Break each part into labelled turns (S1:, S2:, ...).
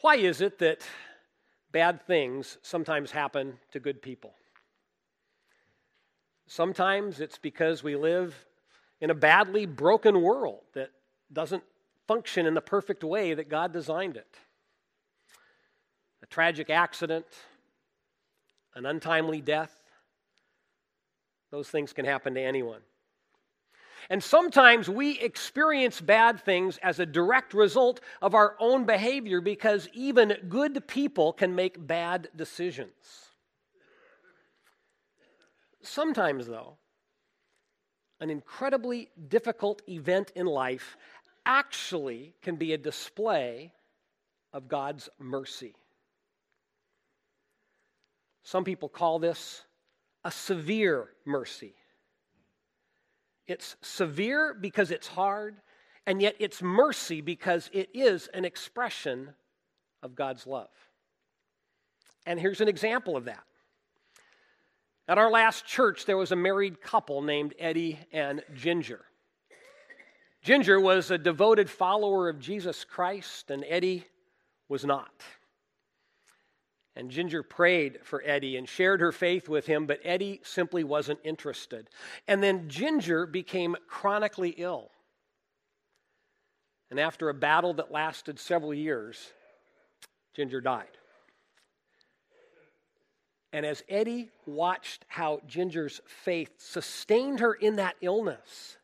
S1: Why is it that bad things sometimes happen to good people? Sometimes it's because we live in a badly broken world that doesn't function in the perfect way that God designed it. A tragic accident, an untimely death, those things can happen to anyone. And sometimes we experience bad things as a direct result of our own behavior because even good people can make bad decisions. Sometimes, though, an incredibly difficult event in life actually can be a display of God's mercy. Some people call this a severe mercy. It's severe because it's hard, and yet it's mercy because it is an expression of God's love. And here's an example of that. At our last church, there was a married couple named Eddie and Ginger. Ginger was a devoted follower of Jesus Christ, and Eddie was not. And Ginger prayed for Eddie and shared her faith with him, but Eddie simply wasn't interested. And then Ginger became chronically ill. And after a battle that lasted several years, Ginger died. And as Eddie watched how Ginger's faith sustained her in that illness,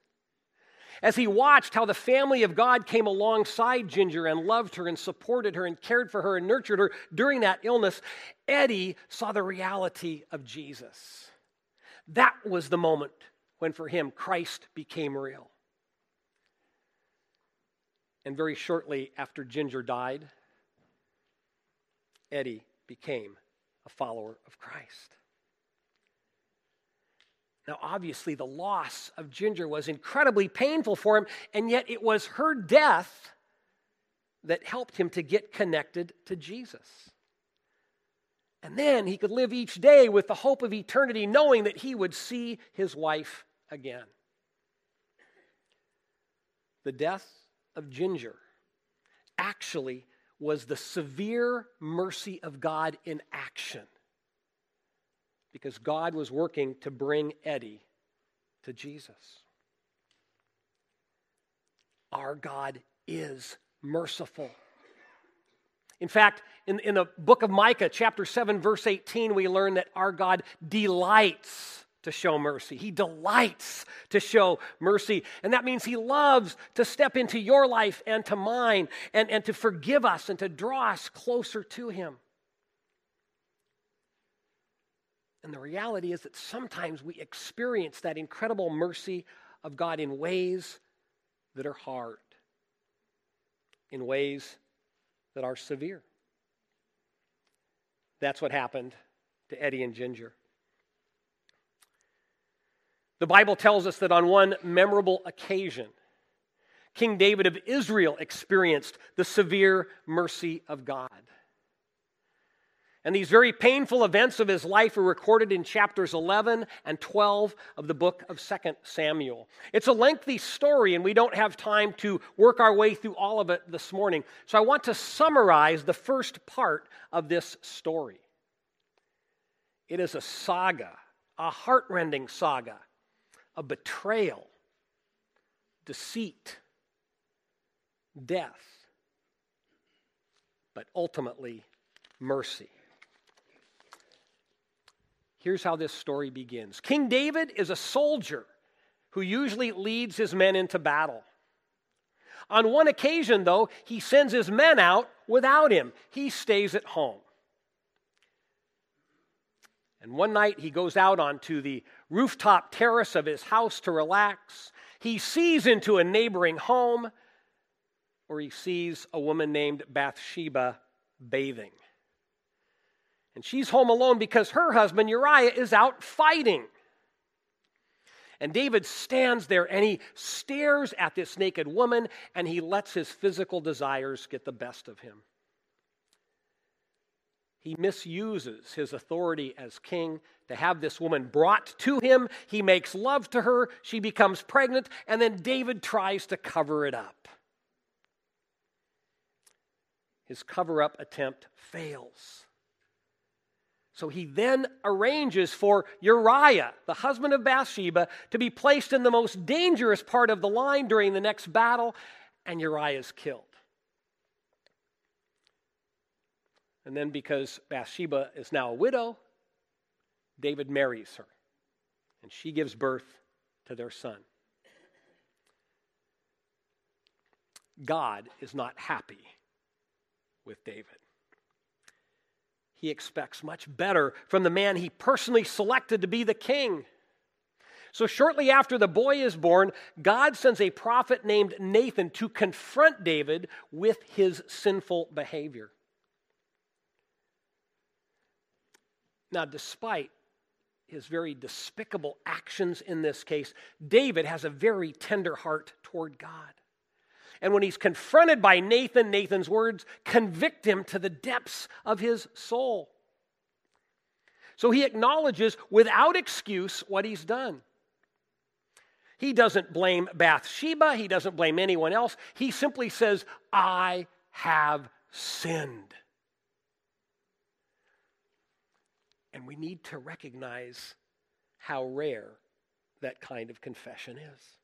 S1: as he watched how the family of God came alongside Ginger and loved her and supported her and cared for her and nurtured her during that illness, Eddie saw the reality of Jesus. That was the moment when, for him, Christ became real. And very shortly after Ginger died, Eddie became a follower of Christ. Now, obviously, the loss of Ginger was incredibly painful for him, and yet it was her death that helped him to get connected to Jesus. And then he could live each day with the hope of eternity, knowing that he would see his wife again. The death of Ginger actually was the severe mercy of God in action because God was working to bring Eddie to Jesus. Our God is merciful. In fact, in, in the book of Micah, chapter 7, verse 18, we learn that our God delights to show mercy. He delights to show mercy. And that means He loves to step into your life and to mine and, and to forgive us and to draw us closer to Him. And the reality is that sometimes we experience that incredible mercy of God in ways that are hard, in ways that are severe. That's what happened to Eddie and Ginger. The Bible tells us that on one memorable occasion, King David of Israel experienced the severe mercy of God. And these very painful events of his life are recorded in chapters 11 and 12 of the book of 2 Samuel. It's a lengthy story, and we don't have time to work our way through all of it this morning. So I want to summarize the first part of this story. It is a saga, a heartrending saga a betrayal, deceit, death, but ultimately mercy. Here's how this story begins King David is a soldier who usually leads his men into battle. On one occasion, though, he sends his men out without him, he stays at home. And one night he goes out onto the rooftop terrace of his house to relax. He sees into a neighboring home where he sees a woman named Bathsheba bathing. And she's home alone because her husband Uriah is out fighting. And David stands there and he stares at this naked woman and he lets his physical desires get the best of him. He misuses his authority as king to have this woman brought to him. He makes love to her. She becomes pregnant, and then David tries to cover it up. his cover up attempt fails. So he then arranges for Uriah, the husband of Bathsheba, to be placed in the most dangerous part of the line during the next battle, and Uriah is killed. And then, because Bathsheba is now a widow, David marries her, and she gives birth to their son. God is not happy with David. He expects much better from the man he personally selected to be the king. So, shortly after the boy is born, God sends a prophet named Nathan to confront David with his sinful behavior. Now, despite his very despicable actions in this case, David has a very tender heart toward God. And when he's confronted by Nathan, Nathan's words convict him to the depths of his soul. So he acknowledges without excuse what he's done. He doesn't blame Bathsheba, he doesn't blame anyone else. He simply says, I have sinned. And we need to recognize how rare that kind of confession is.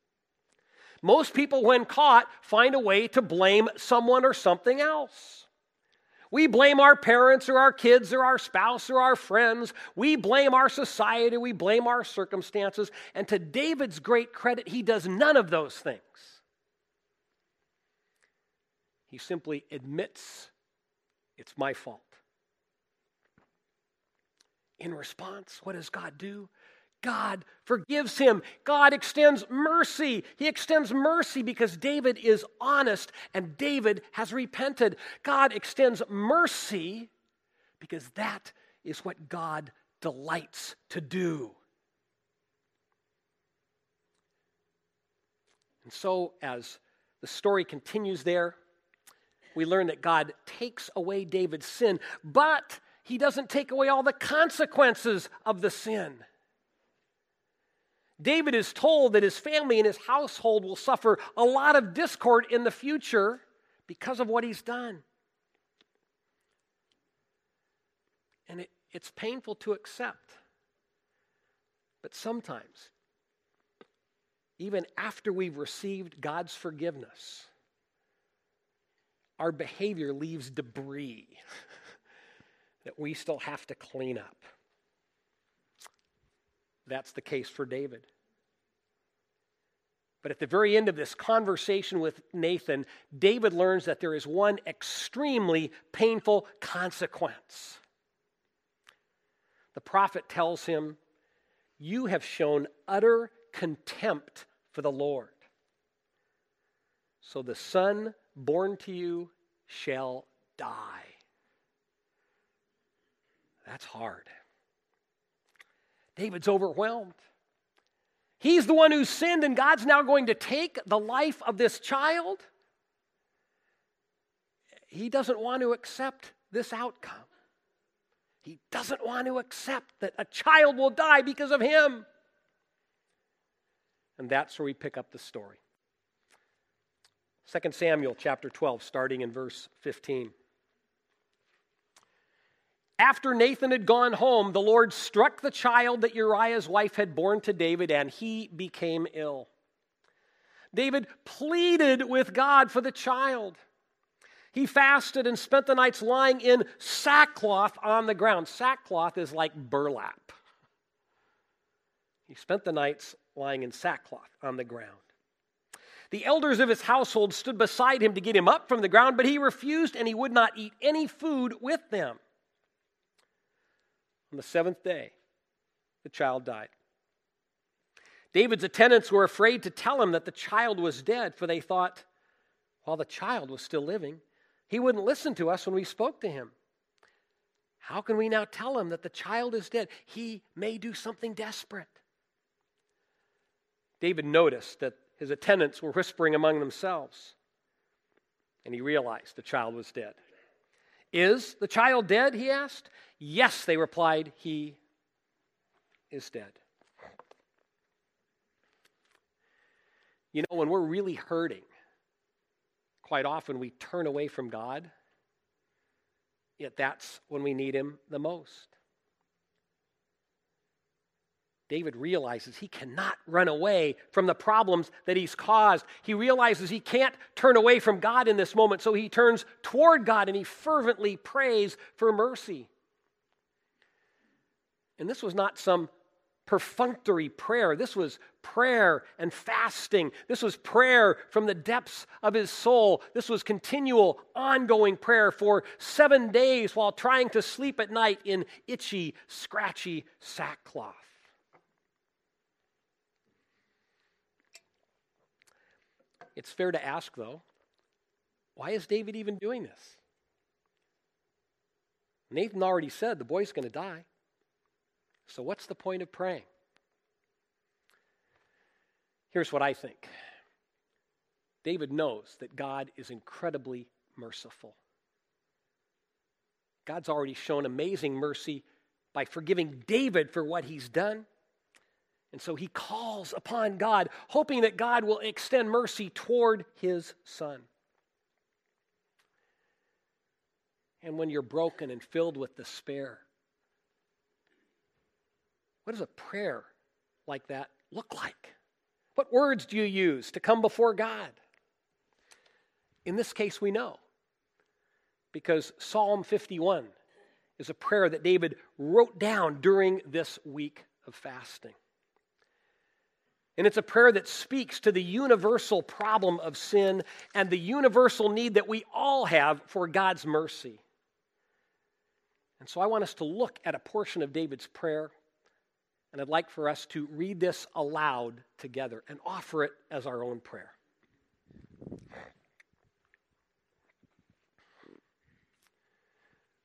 S1: Most people, when caught, find a way to blame someone or something else. We blame our parents or our kids or our spouse or our friends. We blame our society. We blame our circumstances. And to David's great credit, he does none of those things. He simply admits it's my fault. In response, what does God do? God forgives him. God extends mercy. He extends mercy because David is honest and David has repented. God extends mercy because that is what God delights to do. And so, as the story continues there, we learn that God takes away David's sin, but he doesn't take away all the consequences of the sin. David is told that his family and his household will suffer a lot of discord in the future because of what he's done. And it, it's painful to accept. But sometimes, even after we've received God's forgiveness, our behavior leaves debris that we still have to clean up. That's the case for David. But at the very end of this conversation with Nathan, David learns that there is one extremely painful consequence. The prophet tells him, You have shown utter contempt for the Lord. So the son born to you shall die. That's hard. David's overwhelmed. He's the one who sinned, and God's now going to take the life of this child. He doesn't want to accept this outcome. He doesn't want to accept that a child will die because of him. And that's where we pick up the story. 2 Samuel chapter 12, starting in verse 15. After Nathan had gone home, the Lord struck the child that Uriah's wife had borne to David, and he became ill. David pleaded with God for the child. He fasted and spent the nights lying in sackcloth on the ground. Sackcloth is like burlap. He spent the nights lying in sackcloth on the ground. The elders of his household stood beside him to get him up from the ground, but he refused and he would not eat any food with them. On the seventh day, the child died. David's attendants were afraid to tell him that the child was dead, for they thought, while the child was still living, he wouldn't listen to us when we spoke to him. How can we now tell him that the child is dead? He may do something desperate. David noticed that his attendants were whispering among themselves, and he realized the child was dead. Is the child dead? He asked. Yes, they replied, he is dead. You know, when we're really hurting, quite often we turn away from God Yet that's when we need him the most. David realizes he cannot run away from the problems that he's caused. He realizes he can't turn away from God in this moment, so he turns toward God and he fervently prays for mercy. And this was not some perfunctory prayer. This was prayer and fasting. This was prayer from the depths of his soul. This was continual, ongoing prayer for seven days while trying to sleep at night in itchy, scratchy sackcloth. It's fair to ask, though, why is David even doing this? Nathan already said the boy's going to die. So, what's the point of praying? Here's what I think David knows that God is incredibly merciful. God's already shown amazing mercy by forgiving David for what he's done. And so he calls upon God, hoping that God will extend mercy toward his son. And when you're broken and filled with despair, what does a prayer like that look like? What words do you use to come before God? In this case, we know because Psalm 51 is a prayer that David wrote down during this week of fasting. And it's a prayer that speaks to the universal problem of sin and the universal need that we all have for God's mercy. And so I want us to look at a portion of David's prayer and I'd like for us to read this aloud together and offer it as our own prayer.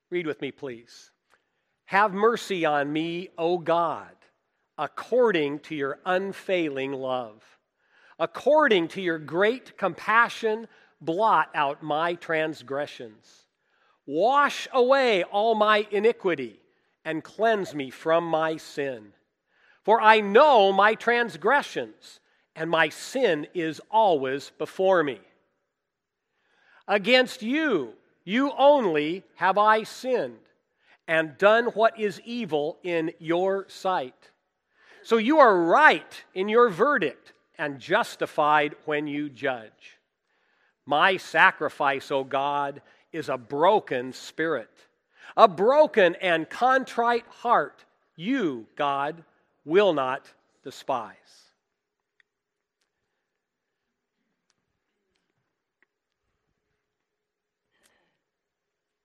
S1: Read with me, please. Have mercy on me, O God, according to your unfailing love. According to your great compassion, blot out my transgressions. Wash away all my iniquity and cleanse me from my sin. For I know my transgressions, and my sin is always before me. Against you, you only have I sinned, and done what is evil in your sight. So you are right in your verdict, and justified when you judge. My sacrifice, O God, is a broken spirit, a broken and contrite heart. You, God, will not despise.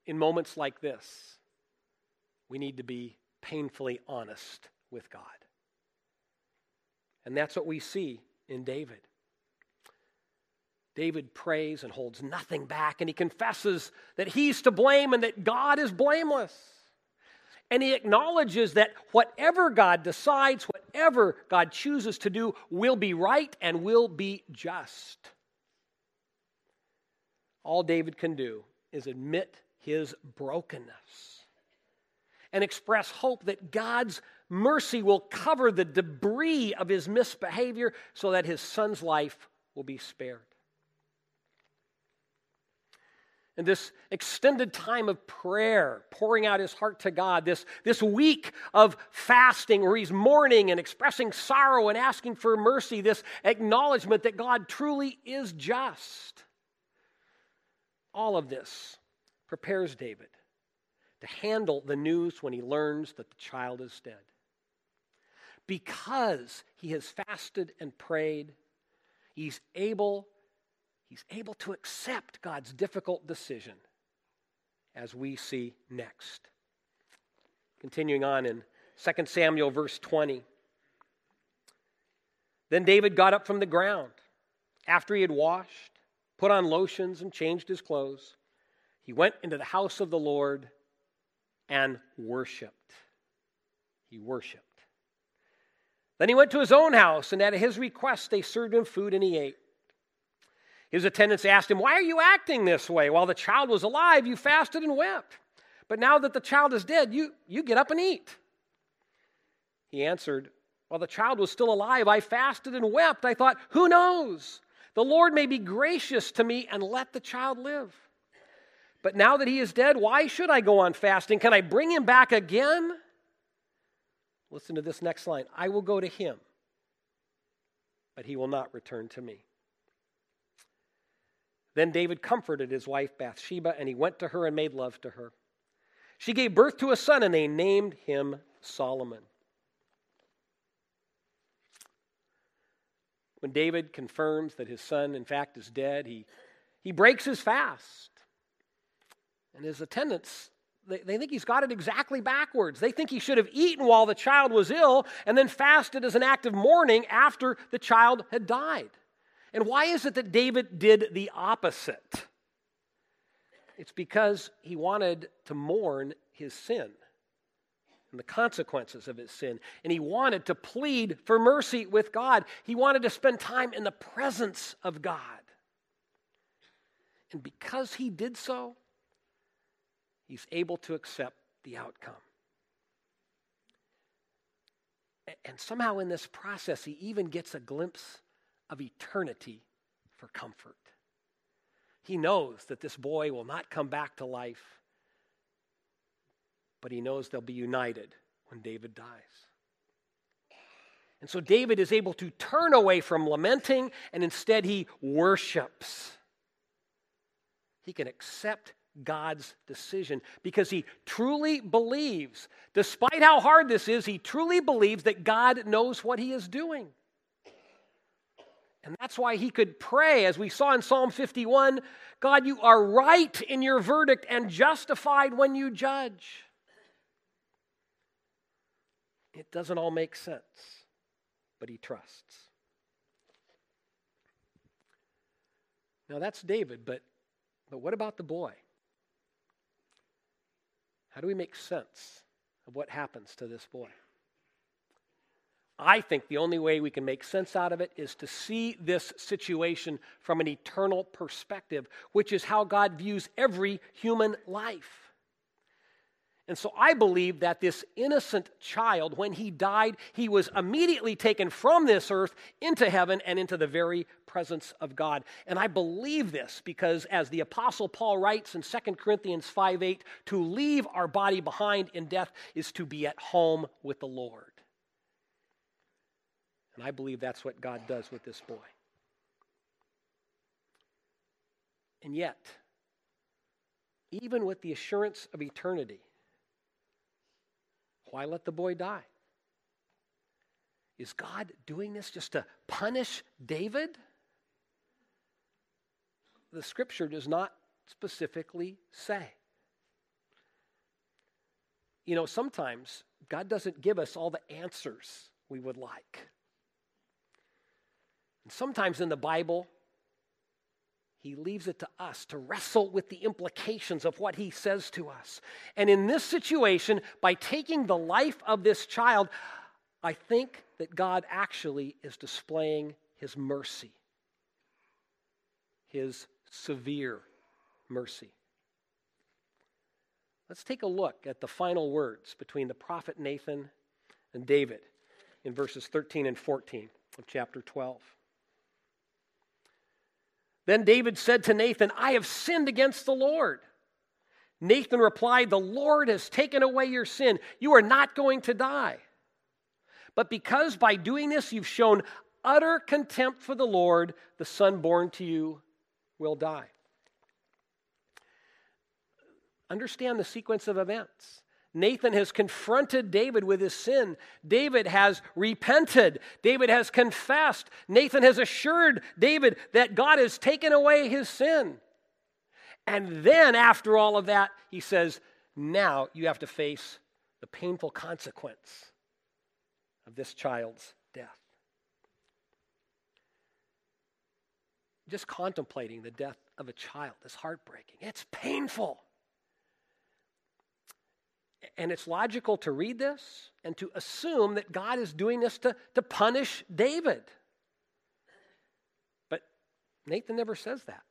S1: In moments like this, we need to be painfully honest with God. And that's what we see in David. David prays and holds nothing back, and he confesses that he's to blame and that God is blameless. And he acknowledges that whatever God decides, whatever God chooses to do, will be right and will be just. All David can do is admit his brokenness and express hope that God's mercy will cover the debris of his misbehavior so that his son's life will be spared. and this extended time of prayer, pouring out his heart to God, this, this week of fasting where he's mourning and expressing sorrow and asking for mercy, this acknowledgement that God truly is just. All of this prepares David to handle the news when he learns that the child is dead. Because he has fasted and prayed, he's able he's able to accept God's difficult decision, as we see next. Continuing on in 2 Samuel, verse 20. Then David got up from the ground after he had washed, put on lotions, and changed his clothes. He went into the house of the Lord and worshiped. He worshiped. Then he went to his own house, and at his request, they served him food and he ate. His attendants asked him, Why are you acting this way? While the child was alive, you fasted and wept. But now that the child is dead, you, you get up and eat. He answered, While the child was still alive, I fasted and wept. I thought, Who knows? The Lord may be gracious to me and let the child live. But now that he is dead, why should I go on fasting? Can I bring him back again? Listen to this next line I will go to him, but he will not return to me. Then David comforted his wife Bathsheba, and he went to her and made love to her. She gave birth to a son, and they named him Solomon. When David confirms that his son, in fact, is dead, he, he breaks his fast. And his attendants, they, they think he's got it exactly backwards. They think he should have eaten while the child was ill and then fasted as an act of mourning after the child had died. And why is it that David did the opposite? It's because he wanted to mourn his sin and the consequences of his sin. And he wanted to plead for mercy with God. He wanted to spend time in the presence of God. And because he did so, he's able to accept the outcome. And somehow in this process, he even gets a glimpse of eternity for comfort. He knows that this boy will not come back to life, but he knows they'll be united when David dies. And so David is able to turn away from lamenting and instead he worships. He can accept God's decision because he truly believes, despite how hard this is, he truly believes that God knows what he is doing. And that's why he could pray, as we saw in Psalm 51 God, you are right in your verdict and justified when you judge. It doesn't all make sense, but he trusts. Now that's David, but, but what about the boy? How do we make sense of what happens to this boy? I think the only way we can make sense out of it is to see this situation from an eternal perspective, which is how God views every human life. And so I believe that this innocent child, when he died, he was immediately taken from this earth into heaven and into the very presence of God. And I believe this because, as the Apostle Paul writes in 2 Corinthians 5 8, to leave our body behind in death is to be at home with the Lord. And I believe that's what God does with this boy. And yet, even with the assurance of eternity, why let the boy die? Is God doing this just to punish David? The scripture does not specifically say. You know, sometimes God doesn't give us all the answers we would like. And sometimes in the Bible, he leaves it to us to wrestle with the implications of what he says to us. And in this situation, by taking the life of this child, I think that God actually is displaying his mercy, his severe mercy. Let's take a look at the final words between the prophet Nathan and David in verses 13 and 14 of chapter 12. Then David said to Nathan, I have sinned against the Lord. Nathan replied, The Lord has taken away your sin. You are not going to die. But because by doing this you've shown utter contempt for the Lord, the son born to you will die. Understand the sequence of events. Nathan has confronted David with his sin. David has repented. David has confessed. Nathan has assured David that God has taken away his sin. And then, after all of that, he says, Now you have to face the painful consequence of this child's death. Just contemplating the death of a child is heartbreaking. It's painful. And it's logical to read this and to assume that God is doing this to, to punish David. But Nathan never says that.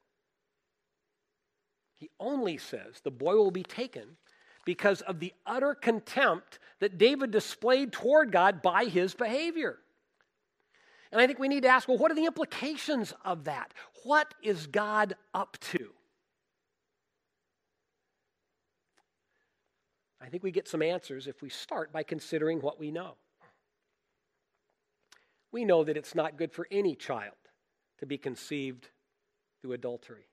S1: He only says the boy will be taken because of the utter contempt that David displayed toward God by his behavior. And I think we need to ask well, what are the implications of that? What is God up to? I think we get some answers if we start by considering what we know. We know that it's not good for any child to be conceived through adultery.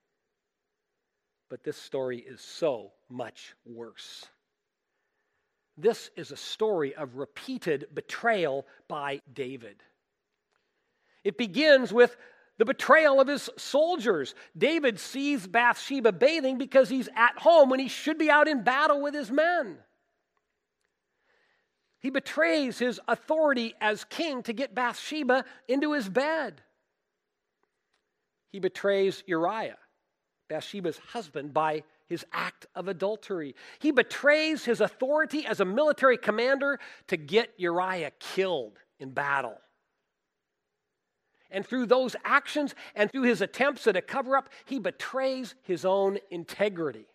S1: But this story is so much worse. This is a story of repeated betrayal by David. It begins with the betrayal of his soldiers. David sees Bathsheba bathing because he's at home when he should be out in battle with his men. He betrays his authority as king to get Bathsheba into his bed. He betrays Uriah, Bathsheba's husband, by his act of adultery. He betrays his authority as a military commander to get Uriah killed in battle. And through those actions and through his attempts at a cover up, he betrays his own integrity.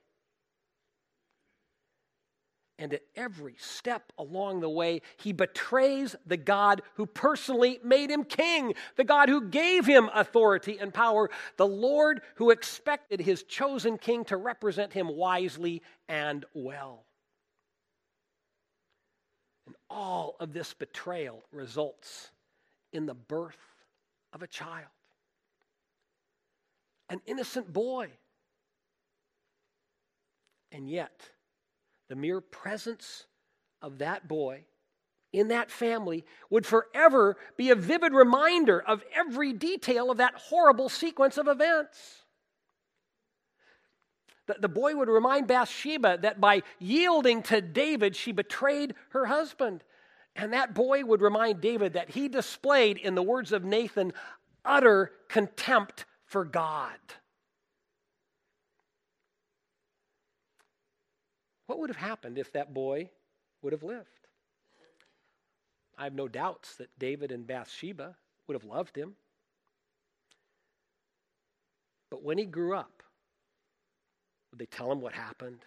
S1: And at every step along the way, he betrays the God who personally made him king, the God who gave him authority and power, the Lord who expected his chosen king to represent him wisely and well. And all of this betrayal results in the birth of a child, an innocent boy. And yet, the mere presence of that boy in that family would forever be a vivid reminder of every detail of that horrible sequence of events. The, boy would remind Bathsheba that by yielding to David, she betrayed her husband. And that boy would remind David that he displayed, in the words of Nathan, utter contempt for God. What would have happened if that boy would have lived? I have no doubts that David and Bathsheba would have loved him. But when he grew up, would they tell him what happened?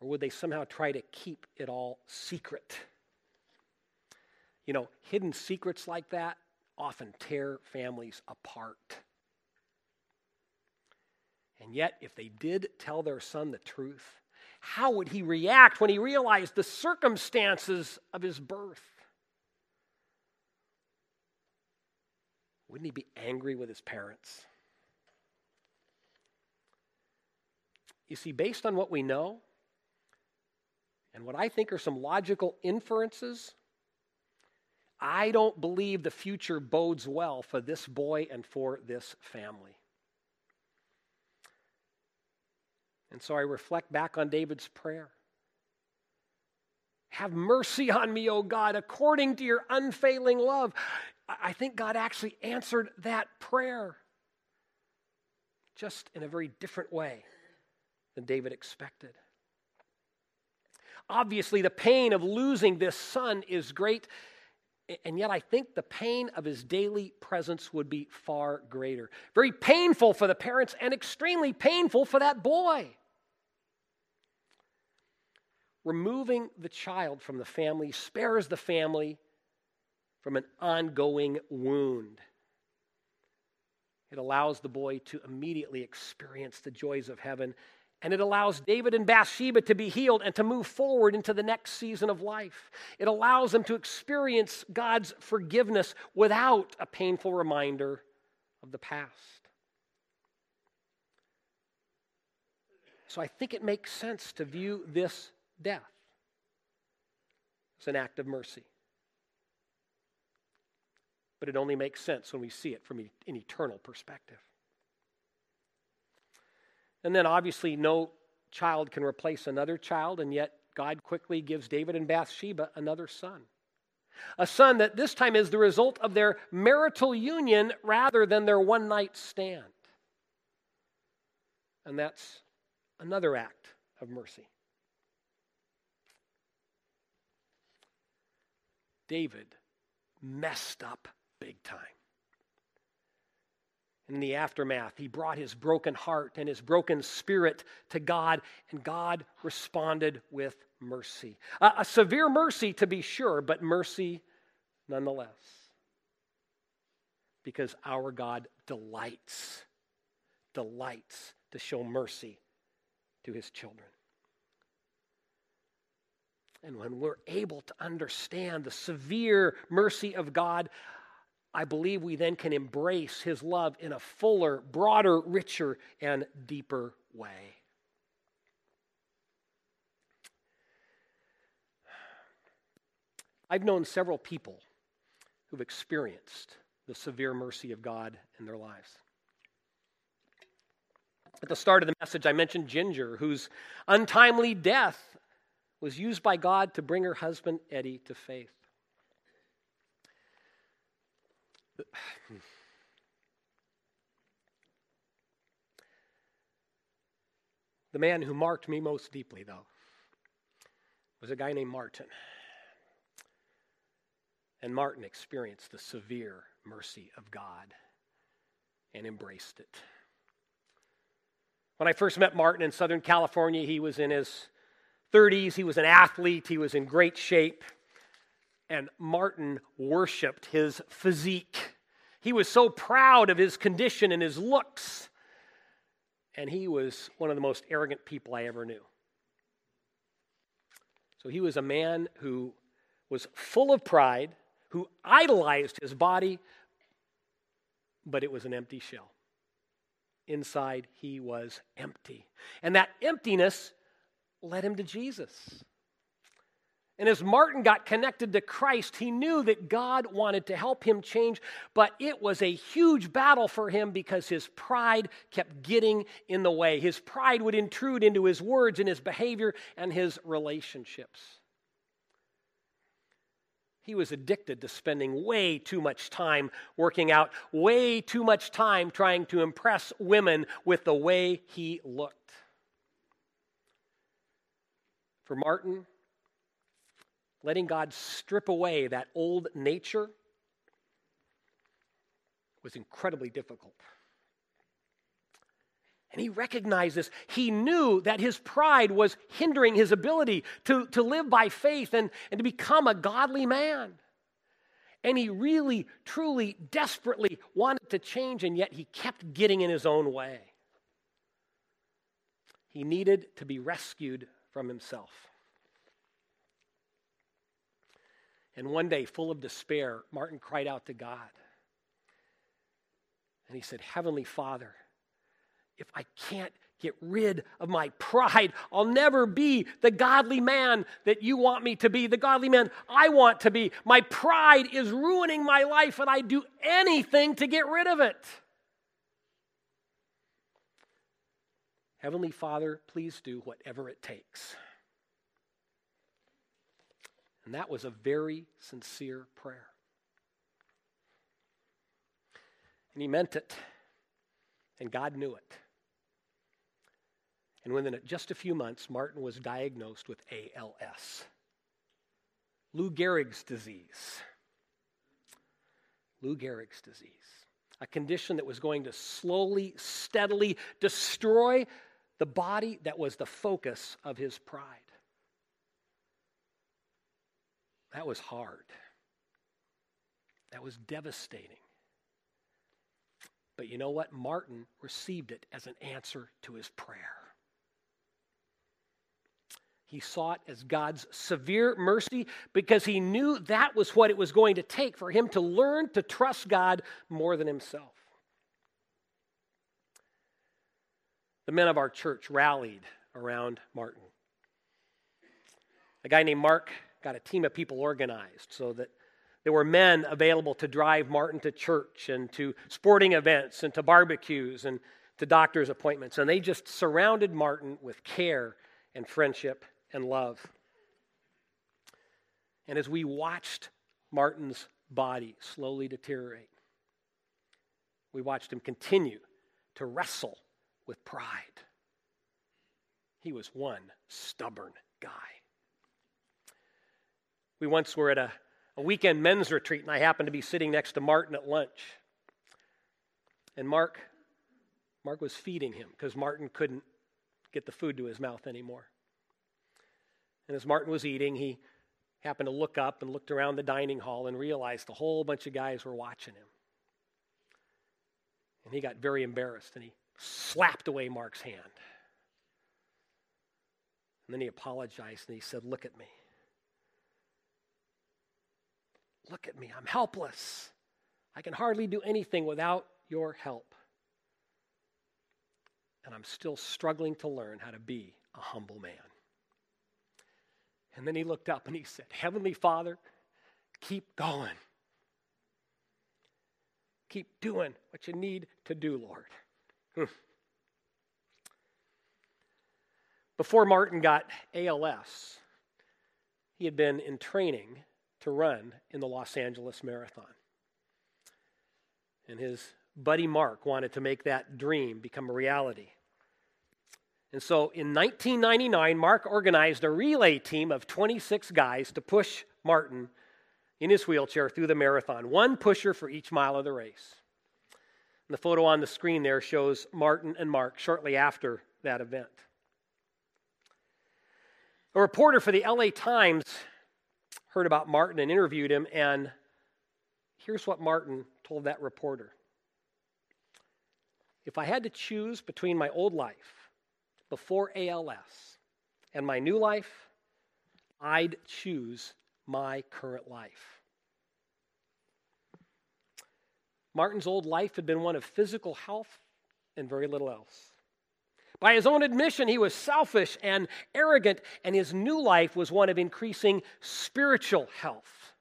S1: Or would they somehow try to keep it all secret? You know, hidden secrets like that often tear families apart. And yet, if they did tell their son the truth, how would he react when he realized the circumstances of his birth? Wouldn't he be angry with his parents? You see, based on what we know, and what I think are some logical inferences, I don't believe the future bodes well for this boy and for this family. And so I reflect back on David's prayer. Have mercy on me, O God, according to your unfailing love. I think God actually answered that prayer just in a very different way than David expected. Obviously, the pain of losing this son is great, and yet I think the pain of his daily presence would be far greater. Very painful for the parents and extremely painful for that boy. Removing the child from the family spares the family from an ongoing wound. It allows the boy to immediately experience the joys of heaven and it allows David and Bathsheba to be healed and to move forward into the next season of life. It allows them to experience God's forgiveness without a painful reminder of the past. So I think it makes sense to view this death as an act of mercy. But it only makes sense when we see it from an eternal perspective. And then obviously, no child can replace another child, and yet God quickly gives David and Bathsheba another son. A son that this time is the result of their marital union rather than their one night stand. And that's another act of mercy. David messed up big time in the aftermath, he brought his broken heart and his broken spirit to God, and God responded with mercy. Uh, a severe mercy, to be sure, but mercy nonetheless. Because our God delights, delights to show mercy to his children. And when we're able to understand the severe mercy of God, I believe we then can embrace His love in a fuller, broader, richer, and deeper way. I've known several people who've experienced the severe mercy of God in their lives. At the start of the message, I mentioned Ginger, whose untimely death was used by God to bring her husband, Eddie, to faith. The man who marked me most deeply, though, was a guy named Martin. And Martin experienced the severe mercy of God and embraced it. When I first met Martin in Southern California, he was in his 30s, he was an athlete, he was in great shape. And Martin worshiped his physique. He was so proud of his condition and his looks. And he was one of the most arrogant people I ever knew. So he was a man who was full of pride, who idolized his body, but it was an empty shell. Inside, he was empty. And that emptiness led him to Jesus. And as Martin got connected to Christ, he knew that God wanted to help him change, but it was a huge battle for him because his pride kept getting in the way. His pride would intrude into his words and his behavior and his relationships. He was addicted to spending way too much time working out, way too much time trying to impress women with the way he looked. For Martin, letting God strip away that old nature was incredibly difficult. And he recognized this. He knew that his pride was hindering his ability to, to live by faith and, and to become a godly man. And he really, truly, desperately wanted to change, and yet he kept getting in his own way. He needed to be rescued from himself. And one day, full of despair, Martin cried out to God. And he said, Heavenly Father, if I can't get rid of my pride, I'll never be the godly man that you want me to be, the godly man I want to be. My pride is ruining my life, and I'd do anything to get rid of it. Heavenly Father, please do whatever it takes. And that was a very sincere prayer. And he meant it, and God knew it. And within just a few months, Martin was diagnosed with ALS, Lou Gehrig's disease. Lou Gehrig's disease, a condition that was going to slowly, steadily destroy the body that was the focus of his pride. That was hard. That was devastating. But you know what? Martin received it as an answer to his prayer. He saw it as God's severe mercy because he knew that was what it was going to take for him to learn to trust God more than himself. The men of our church rallied around Martin. A guy named Mark got a team of people organized so that there were men available to drive Martin to church and to sporting events and to barbecues and to doctor's appointments. And they just surrounded Martin with care and friendship and love. And as we watched Martin's body slowly deteriorate, we watched him continue to wrestle with pride. He was one stubborn guy. We once were at a, a weekend men's retreat, and I happened to be sitting next to Martin at lunch. And Mark, Mark was feeding him because Martin couldn't get the food to his mouth anymore. And as Martin was eating, he happened to look up and looked around the dining hall and realized a whole bunch of guys were watching him. And he got very embarrassed and he slapped away Mark's hand. And then he apologized and he said, Look at me. Look at me. I'm helpless. I can hardly do anything without your help. And I'm still struggling to learn how to be a humble man. And then he looked up and he said, Heavenly Father, keep going. Keep doing what you need to do, Lord. Hmm. Before Martin got ALS, he had been in training to run in the Los Angeles Marathon. And his buddy Mark wanted to make that dream become a reality. And so in 1999, Mark organized a relay team of 26 guys to push Martin in his wheelchair through the marathon, one pusher for each mile of the race. And the photo on the screen there shows Martin and Mark shortly after that event. A reporter for the LA Times heard about Martin and interviewed him, and here's what Martin told that reporter If I had to choose between my old life before ALS and my new life, I'd choose my current life. Martin's old life had been one of physical health and very little else. By his own admission, he was selfish and arrogant, and his new life was one of increasing spiritual health.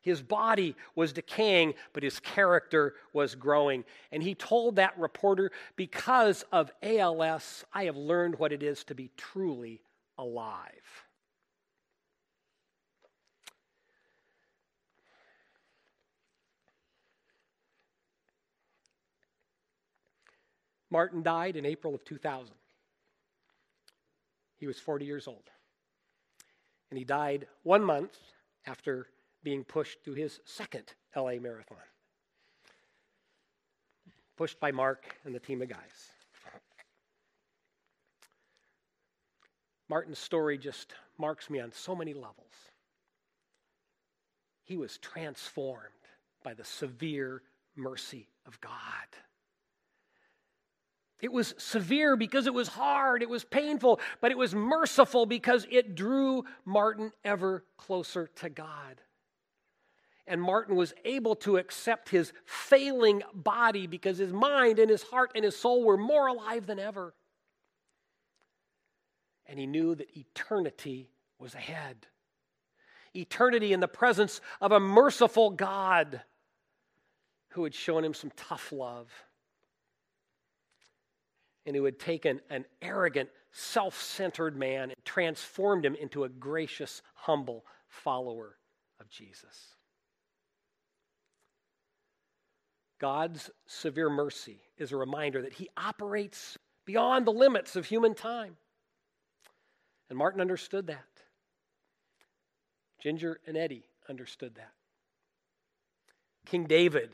S1: His body was decaying, but his character was growing. And he told that reporter, Because of ALS, I have learned what it is to be truly alive. Martin died in April of 2000. He was 40 years old. And he died one month after being pushed to his second LA marathon. Pushed by Mark and the team of guys. Martin's story just marks me on so many levels. He was transformed by the severe mercy of God. It was severe because it was hard, it was painful, but it was merciful because it drew Martin ever closer to God. And Martin was able to accept his failing body because his mind and his heart and his soul were more alive than ever. And he knew that eternity was ahead. Eternity in the presence of a merciful God who had shown him some tough love and who had taken an arrogant, self centered man and transformed him into a gracious, humble follower of Jesus. God's severe mercy is a reminder that he operates beyond the limits of human time. And Martin understood that. Ginger and Eddie understood that. King David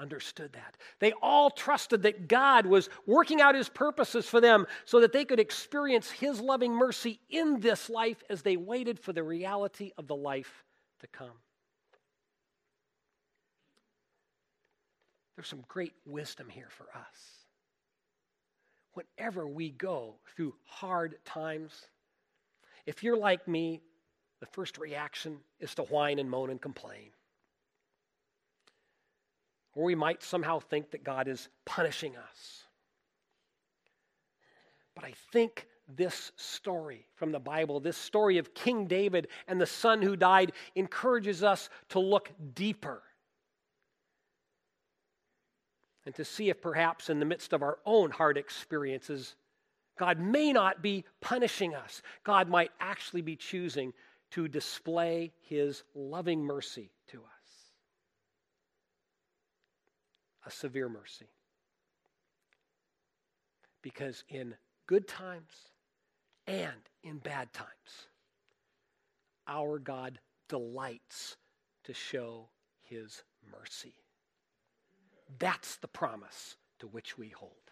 S1: understood that. They all trusted that God was working out his purposes for them so that they could experience his loving mercy in this life as they waited for the reality of the life to come. There's some great wisdom here for us. Whenever we go through hard times, if you're like me, the first reaction is to whine and moan and complain. Or we might somehow think that God is punishing us. But I think this story from the Bible, this story of King David and the son who died, encourages us to look deeper and to see if perhaps in the midst of our own hard experiences, God may not be punishing us. God might actually be choosing to display his loving mercy to us severe mercy. Because in good times and in bad times, our God delights to show his mercy. That's the promise to which we hold.